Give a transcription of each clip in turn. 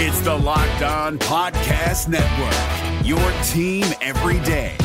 It's the Locked On Podcast Network, your team every day.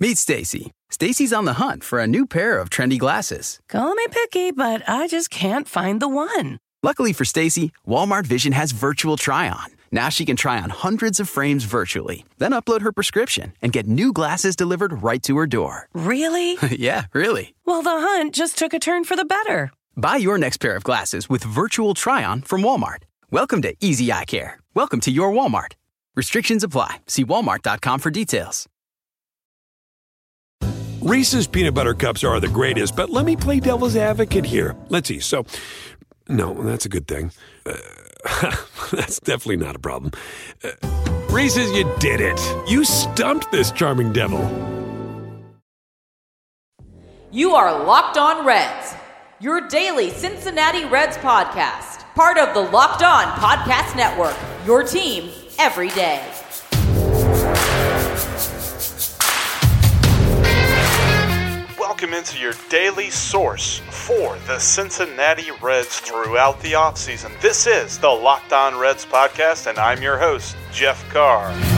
Meet Stacy. Stacy's on the hunt for a new pair of trendy glasses. Call me picky, but I just can't find the one. Luckily for Stacy, Walmart Vision has virtual try on. Now she can try on hundreds of frames virtually, then upload her prescription and get new glasses delivered right to her door. Really? yeah, really. Well, the hunt just took a turn for the better. Buy your next pair of glasses with virtual try on from Walmart. Welcome to Easy Eye Care. Welcome to your Walmart. Restrictions apply. See walmart.com for details. Reese's peanut butter cups are the greatest, but let me play devil's advocate here. Let's see. So, no, that's a good thing. Uh, that's definitely not a problem. Uh, Reese's, you did it. You stumped this charming devil. You are Locked On Reds, your daily Cincinnati Reds podcast, part of the Locked On Podcast Network, your team every day. Welcome into your daily source for the Cincinnati Reds throughout the offseason. This is the Locked On Reds podcast, and I'm your host, Jeff Carr.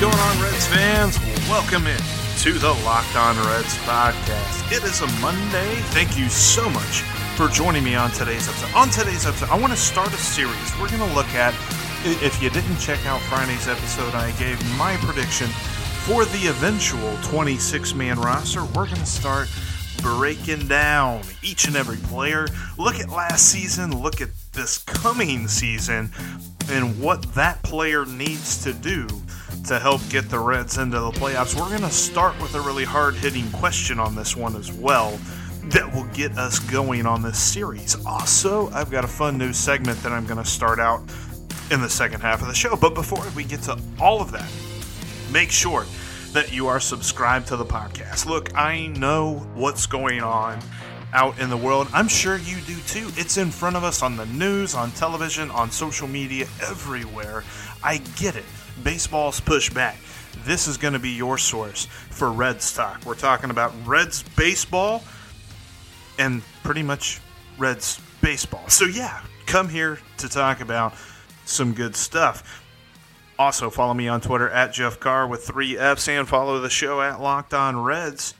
Going on, Reds fans? Welcome in to the Locked On Reds podcast. It is a Monday. Thank you so much for joining me on today's episode. On today's episode, I want to start a series. We're going to look at, if you didn't check out Friday's episode, I gave my prediction for the eventual 26 man roster. We're going to start breaking down each and every player. Look at last season, look at this coming season, and what that player needs to do to help get the Reds into the playoffs. We're going to start with a really hard hitting question on this one as well that will get us going on this series. Also, I've got a fun new segment that I'm going to start out in the second half of the show. But before we get to all of that, make sure that you are subscribed to the podcast. Look, I know what's going on out in the world. I'm sure you do too. It's in front of us on the news, on television, on social media, everywhere. I get it. Baseball's Pushback. This is going to be your source for Red Stock. We're talking about Reds baseball and pretty much Reds baseball. So, yeah, come here to talk about some good stuff. Also, follow me on Twitter at Jeff Carr with three F's and follow the show at Locked On Reds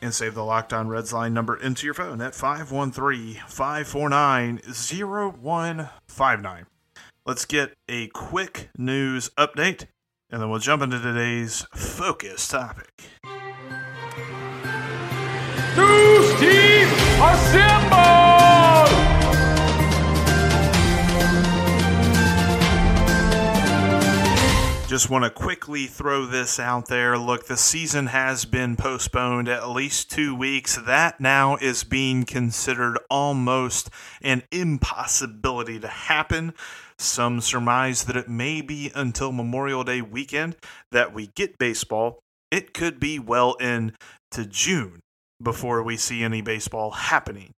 and save the Locked On Reds line number into your phone at 513 549 0159. Let's get a quick news update and then we'll jump into today's focus topic. News team assemble! Just want to quickly throw this out there. Look, the season has been postponed at least two weeks. That now is being considered almost an impossibility to happen. Some surmise that it may be until Memorial Day weekend that we get baseball. It could be well into June before we see any baseball happening.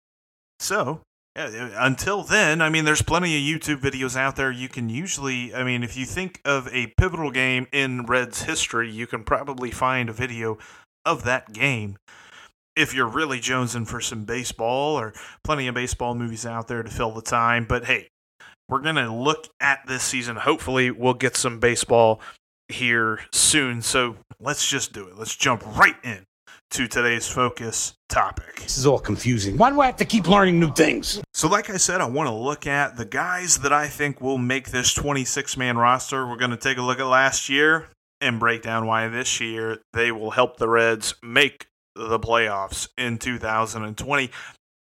So, until then, I mean, there's plenty of YouTube videos out there. You can usually, I mean, if you think of a pivotal game in Reds history, you can probably find a video of that game. If you're really jonesing for some baseball, or plenty of baseball movies out there to fill the time. But hey, we're going to look at this season. Hopefully, we'll get some baseball here soon. So let's just do it. Let's jump right in to today's focus topic. This is all confusing. Why do I have to keep learning new things? So, like I said, I want to look at the guys that I think will make this 26 man roster. We're going to take a look at last year and break down why this year they will help the Reds make the playoffs in 2020.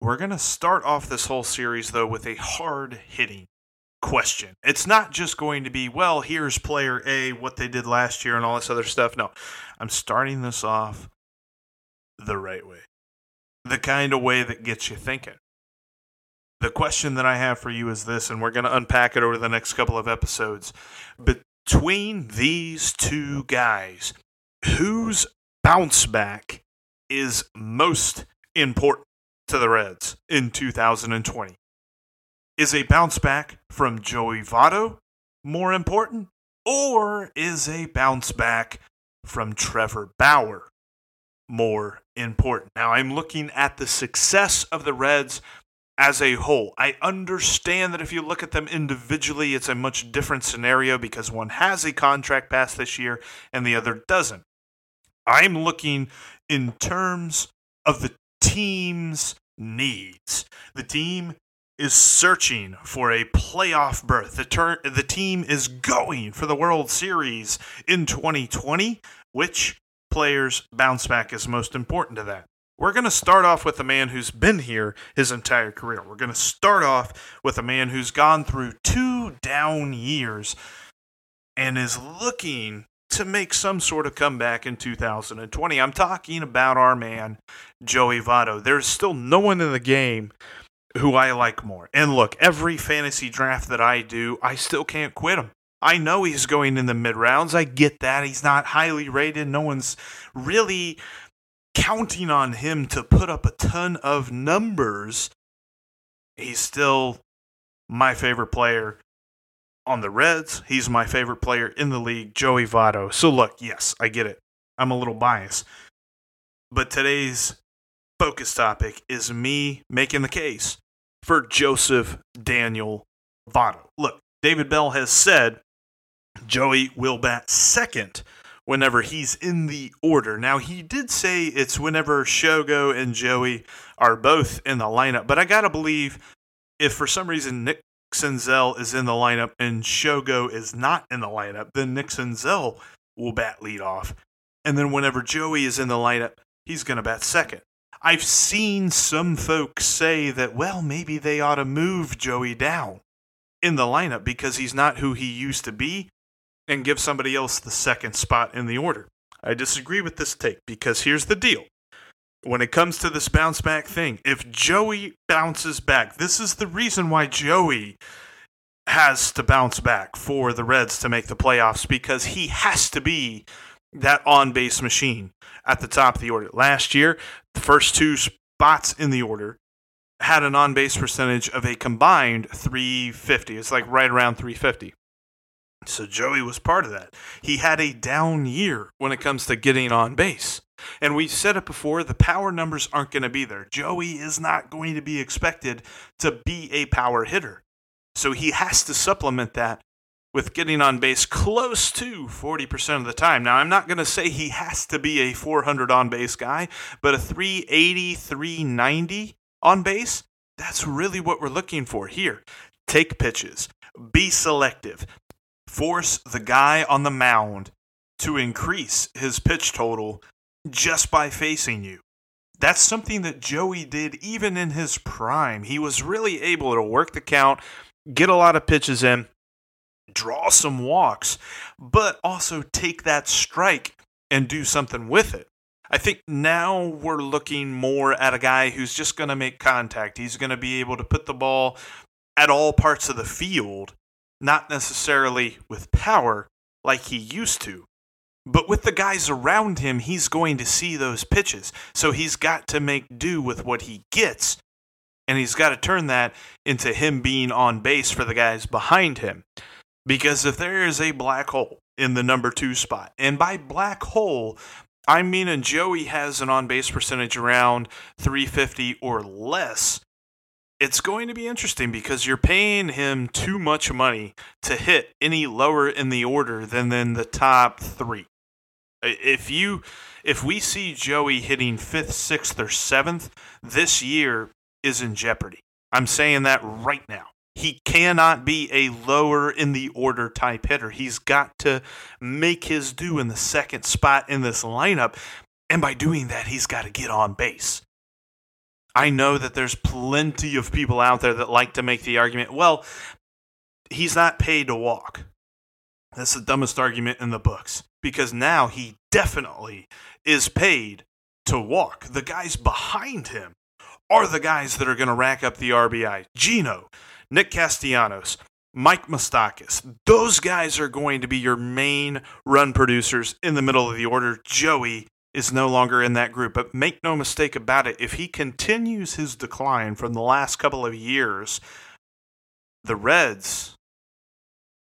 We're going to start off this whole series, though, with a hard hitting question. It's not just going to be, well, here's player A, what they did last year, and all this other stuff. No, I'm starting this off the right way, the kind of way that gets you thinking. The question that I have for you is this, and we're going to unpack it over the next couple of episodes. Between these two guys, whose bounce back is most important? to the Reds in 2020. Is a bounce back from Joey Votto more important, or is a bounce back from Trevor Bauer more important? Now, I'm looking at the success of the Reds as a whole. I understand that if you look at them individually, it's a much different scenario because one has a contract pass this year and the other doesn't. I'm looking in terms of the team's needs. The team is searching for a playoff berth. The, ter- the team is going for the World Series in 2020. Which players' bounce back is most important to that? We're going to start off with a man who's been here his entire career. We're going to start off with a man who's gone through two down years and is looking to make some sort of comeback in 2020. I'm talking about our man, Joey Votto. There's still no one in the game who I like more. And look, every fantasy draft that I do, I still can't quit him. I know he's going in the mid rounds. I get that. He's not highly rated. No one's really counting on him to put up a ton of numbers. He's still my favorite player on the Reds. He's my favorite player in the league, Joey Votto. So, look, yes, I get it. I'm a little biased. But today's focus topic is me making the case for Joseph Daniel Votto. Look, David Bell has said Joey will bat second whenever he's in the order. Now, he did say it's whenever Shogo and Joey are both in the lineup, but I got to believe if for some reason Nick Senzel is in the lineup and Shogo is not in the lineup, then Nick Senzel will bat lead off. And then whenever Joey is in the lineup, he's going to bat second. I've seen some folks say that, well, maybe they ought to move Joey down in the lineup because he's not who he used to be and give somebody else the second spot in the order. I disagree with this take because here's the deal. When it comes to this bounce back thing, if Joey bounces back, this is the reason why Joey has to bounce back for the Reds to make the playoffs because he has to be that on base machine at the top of the order. Last year, the first two spots in the order had an on base percentage of a combined 350. It's like right around 350. So Joey was part of that. He had a down year when it comes to getting on base. And we said it before, the power numbers aren't going to be there. Joey is not going to be expected to be a power hitter. So he has to supplement that with getting on base close to 40% of the time. Now, I'm not going to say he has to be a 400 on base guy, but a 380, 390 on base, that's really what we're looking for here. Take pitches, be selective, force the guy on the mound to increase his pitch total just by facing you. That's something that Joey did even in his prime. He was really able to work the count, get a lot of pitches in, draw some walks, but also take that strike and do something with it. I think now we're looking more at a guy who's just going to make contact. He's going to be able to put the ball at all parts of the field, not necessarily with power like he used to. But with the guys around him, he's going to see those pitches. So he's got to make do with what he gets. And he's got to turn that into him being on base for the guys behind him. Because if there is a black hole in the number two spot, and by black hole, I mean, and Joey has an on base percentage around 350 or less. It's going to be interesting because you're paying him too much money to hit any lower in the order than than the top three. If you, if we see Joey hitting fifth, sixth, or seventh, this year is in jeopardy. I'm saying that right now. He cannot be a lower in the order type hitter. He's got to make his due in the second spot in this lineup. And by doing that, he's got to get on base. I know that there's plenty of people out there that like to make the argument, well, he's not paid to walk. That's the dumbest argument in the books because now he definitely is paid to walk. The guys behind him are the guys that are going to rack up the RBI. Geno, Nick Castellanos, Mike Moustakas. Those guys are going to be your main run producers in the middle of the order. Joey is no longer in that group. But make no mistake about it, if he continues his decline from the last couple of years, the Reds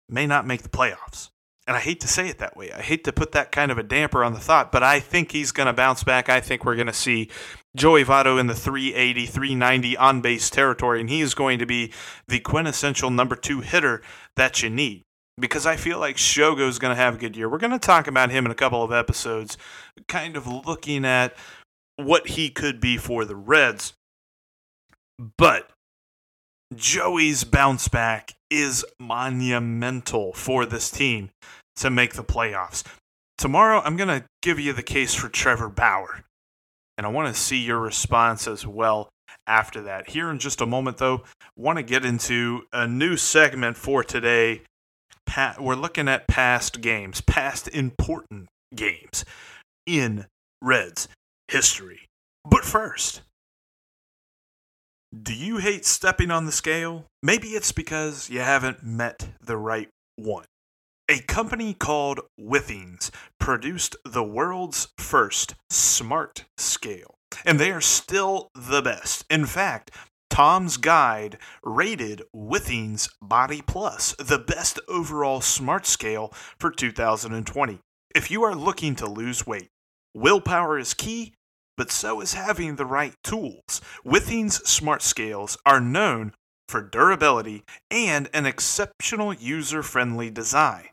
may not make the playoffs. And I hate to say it that way. I hate to put that kind of a damper on the thought, but I think he's going to bounce back. I think we're going to see Joey Votto in the 380, 390 on base territory, and he is going to be the quintessential number two hitter that you need. Because I feel like Shogo is going to have a good year. We're going to talk about him in a couple of episodes, kind of looking at what he could be for the Reds. But Joey's bounce back is monumental for this team to make the playoffs. Tomorrow, I'm going to give you the case for Trevor Bauer, and I want to see your response as well after that. Here in just a moment, though, want to get into a new segment for today. We're looking at past games, past important games in Reds history. But first, do you hate stepping on the scale? Maybe it's because you haven't met the right one. A company called Withings produced the world's first smart scale, and they are still the best. In fact, Tom's Guide rated Withings Body Plus the best overall smart scale for 2020. If you are looking to lose weight, willpower is key, but so is having the right tools. Withings Smart Scales are known for durability and an exceptional user friendly design.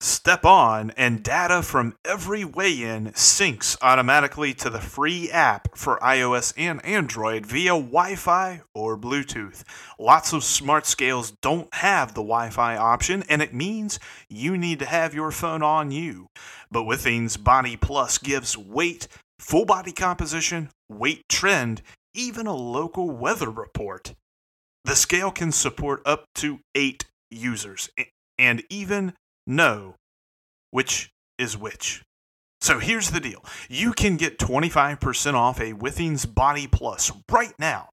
Step on, and data from every weigh in syncs automatically to the free app for iOS and Android via Wi Fi or Bluetooth. Lots of smart scales don't have the Wi Fi option, and it means you need to have your phone on you. But Withings Body Plus gives weight, full body composition, weight trend, even a local weather report. The scale can support up to eight users and even know which is which. So here's the deal you can get 25% off a Withings Body Plus right now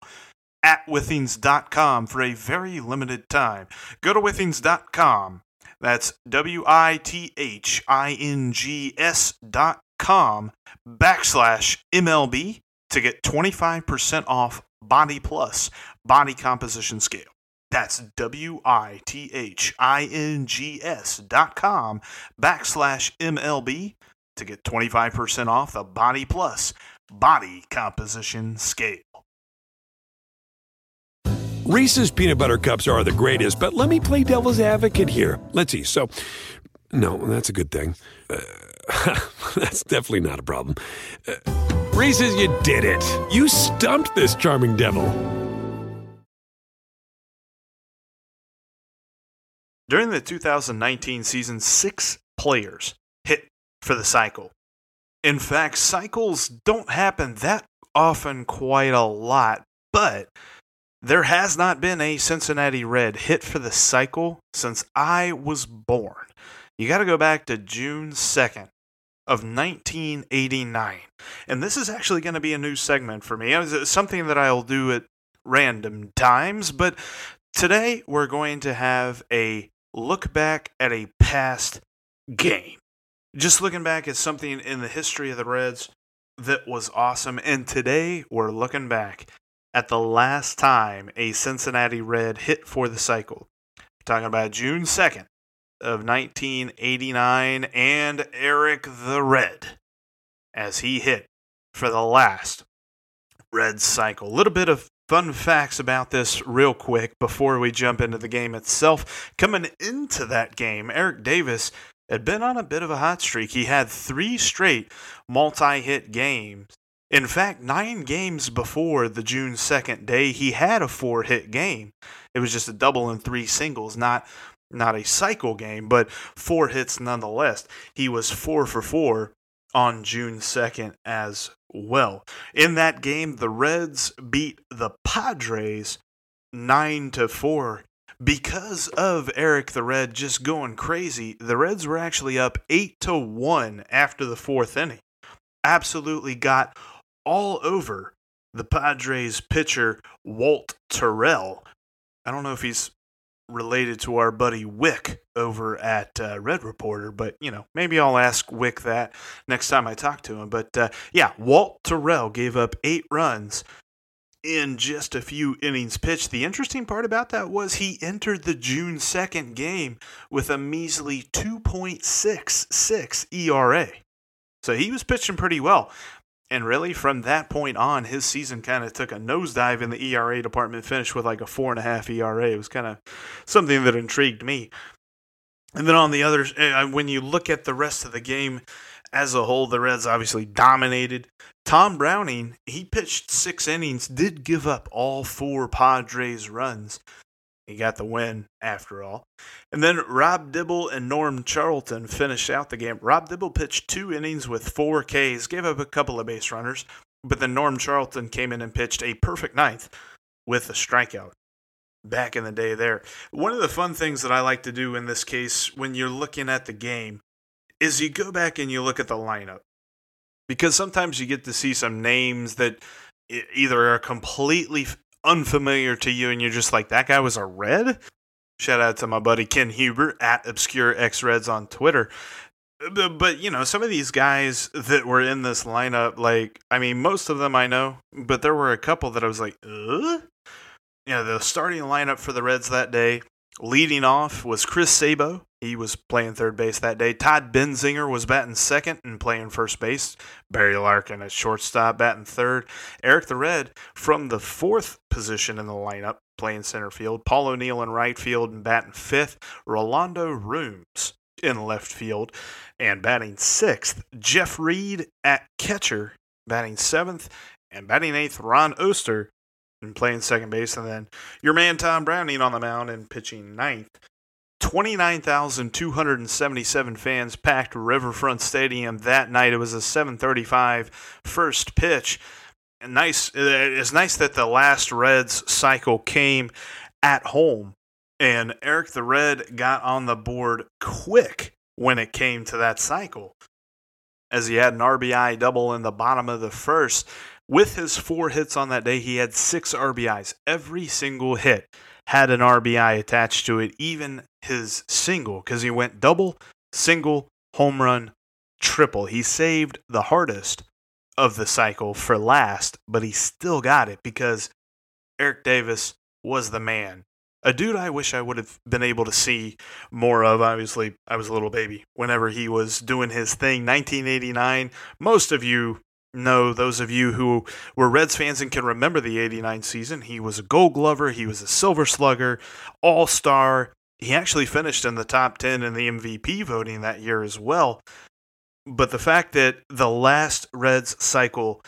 at withings.com for a very limited time. Go to withings.com. That's W I T H I N G S dot com backslash MLB to get 25% off Body Plus Body Composition Scale. That's W I T H I N G S dot com backslash MLB to get 25% off the Body Plus Body Composition Scale. Reese's peanut butter cups are the greatest, but let me play devil's advocate here. Let's see. So, no, that's a good thing. Uh, that's definitely not a problem. Uh, Reese's, you did it. You stumped this charming devil. During the 2019 season, six players hit for the cycle. In fact, cycles don't happen that often quite a lot, but there has not been a Cincinnati Red hit for the cycle since I was born. You got to go back to June 2nd of 1989. And this is actually going to be a new segment for me. It's something that I'll do at random times, but today we're going to have a look back at a past game. Just looking back at something in the history of the Reds that was awesome. And today we're looking back at the last time a Cincinnati Red hit for the cycle. We're talking about June 2nd of 1989 and Eric the Red as he hit for the last Red cycle. A little bit of Fun facts about this, real quick, before we jump into the game itself. Coming into that game, Eric Davis had been on a bit of a hot streak. He had three straight multi hit games. In fact, nine games before the June 2nd day, he had a four hit game. It was just a double and three singles, not not a cycle game, but four hits nonetheless. He was four for four on June 2nd as well. In that game, the Reds beat the Padres 9 to 4 because of Eric the Red just going crazy. The Reds were actually up 8 to 1 after the 4th inning. Absolutely got all over the Padres pitcher Walt Terrell. I don't know if he's related to our buddy Wick over at uh, Red Reporter, but you know, maybe I'll ask Wick that next time I talk to him. But uh, yeah, Walt Terrell gave up eight runs in just a few innings pitched. The interesting part about that was he entered the June 2nd game with a measly 2.66 ERA. So he was pitching pretty well. And really, from that point on, his season kind of took a nosedive in the ERA department, finished with like a four and a half ERA. It was kind of something that intrigued me. And then on the other, uh, when you look at the rest of the game as a whole, the Reds obviously dominated. Tom Browning, he pitched six innings, did give up all four Padres runs. He got the win after all. And then Rob Dibble and Norm Charlton finished out the game. Rob Dibble pitched two innings with four Ks, gave up a couple of base runners, but then Norm Charlton came in and pitched a perfect ninth with a strikeout back in the day there. One of the fun things that I like to do in this case when you're looking at the game is you go back and you look at the lineup. Because sometimes you get to see some names that either are completely unfamiliar to you and you're just like, that guy was a red? Shout out to my buddy Ken Huber at Obscure X Reds on Twitter. But, but, you know, some of these guys that were in this lineup, like, I mean, most of them I know, but there were a couple that I was like, uh? You know, the starting lineup for the Reds that day, leading off was Chris Sabo, he was playing third base that day. Todd Benzinger was batting second and playing first base. Barry Larkin at shortstop, batting third. Eric the Red from the fourth position in the lineup, playing center field. Paul O'Neill in right field and batting fifth. Rolando Roomes in left field and batting sixth. Jeff Reed at catcher, batting seventh. And batting eighth, Ron Oester and playing second base. And then your man Tom Browning on the mound and pitching ninth. 29,277 fans packed Riverfront Stadium that night. It was a 7:35 first pitch. And nice. Uh, it's nice that the last Reds cycle came at home, and Eric the Red got on the board quick when it came to that cycle, as he had an RBI double in the bottom of the first. With his four hits on that day, he had six RBIs. Every single hit had an RBI attached to it, even his single, because he went double, single, home run, triple. He saved the hardest of the cycle for last, but he still got it because Eric Davis was the man. A dude I wish I would have been able to see more of. Obviously, I was a little baby whenever he was doing his thing. 1989. Most of you know those of you who were Reds fans and can remember the 89 season. He was a gold glover, he was a silver slugger, all star. He actually finished in the top 10 in the MVP voting that year as well. But the fact that the last Reds cycle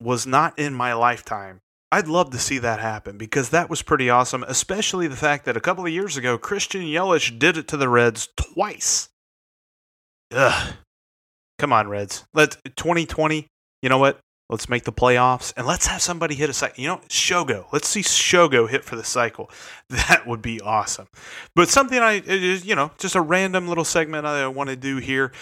was not in my lifetime, I'd love to see that happen because that was pretty awesome, especially the fact that a couple of years ago, Christian Yelich did it to the Reds twice. Ugh. Come on, Reds. Let's 2020 you know what? Let's make the playoffs and let's have somebody hit a cycle. You know, Shogo. Let's see Shogo hit for the cycle. That would be awesome. But something I, is, you know, just a random little segment I want to do here.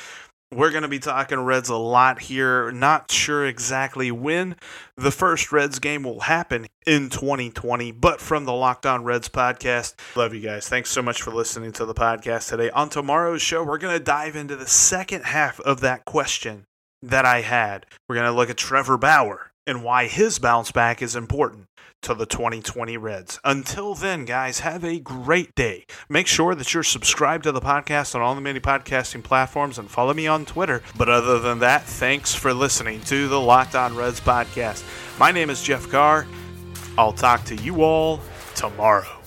We're going to be talking Reds a lot here. Not sure exactly when the first Reds game will happen in 2020, but from the Locked On Reds podcast. Love you guys. Thanks so much for listening to the podcast today. On tomorrow's show, we're going to dive into the second half of that question that I had. We're going to look at Trevor Bauer and why his bounce back is important to the 2020 Reds. Until then, guys, have a great day. Make sure that you're subscribed to the podcast on all the many podcasting platforms and follow me on Twitter. But other than that, thanks for listening to the Locked On Reds podcast. My name is Jeff Carr. I'll talk to you all tomorrow.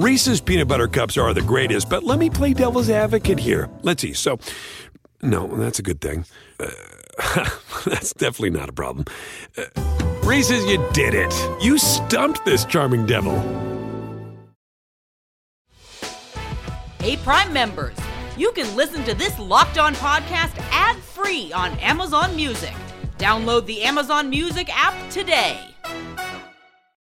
Reese's peanut butter cups are the greatest, but let me play devil's advocate here. Let's see. So, no, that's a good thing. Uh, that's definitely not a problem. Uh, Reese's, you did it. You stumped this charming devil. Hey, Prime members, you can listen to this locked on podcast ad free on Amazon Music. Download the Amazon Music app today.